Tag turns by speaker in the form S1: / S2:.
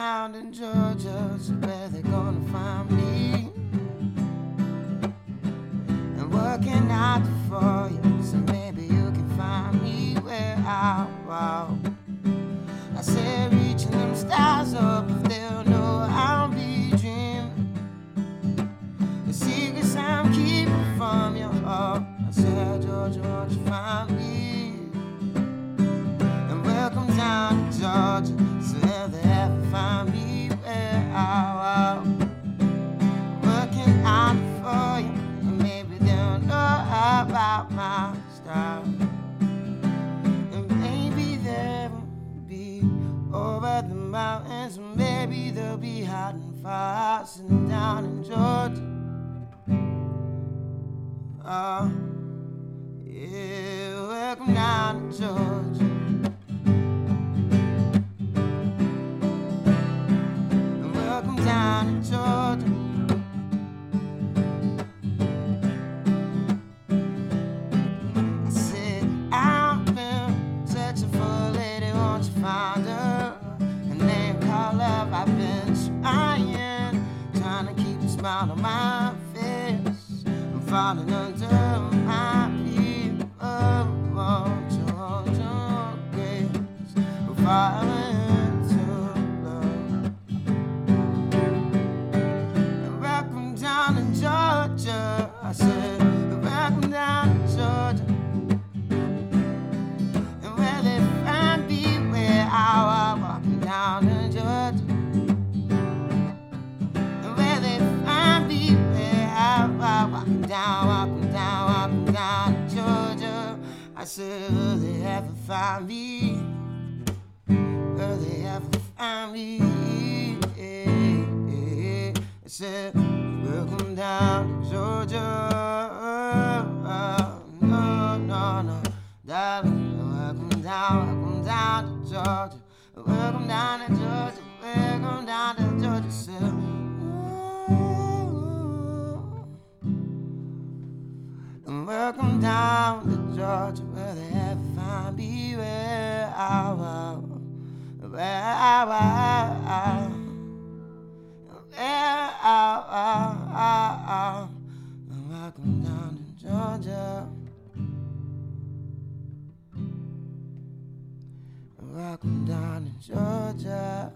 S1: down to Georgia, so where they gonna find me? And working out for you, so maybe you can find me where I walk. I said, reaching them stars up, if they'll know I'll be dreaming. The secrets I'm keeping from you. Oh, I said, Georgia, won't you find me? My style. And maybe they'll be over the mountains, and maybe they'll be hiding far, sitting down in Georgia. Oh, yeah, welcome down to Georgia. Trying, trying to keep a smile on my face. I'm falling under my people, falling Georgia. I said, down Georgia. And where they find me, where I down down, walking down, walking down to Georgia. I said, will they ever find me? Will they ever find me? I said, welcome down to Georgia. No, no, no, darling, welcome down, welcome down to Georgia. Welcome down to Georgia, welcome down to Georgia, where they ever find me, where I was, where I was, where I was. Welcome down to Georgia. Welcome down to Georgia.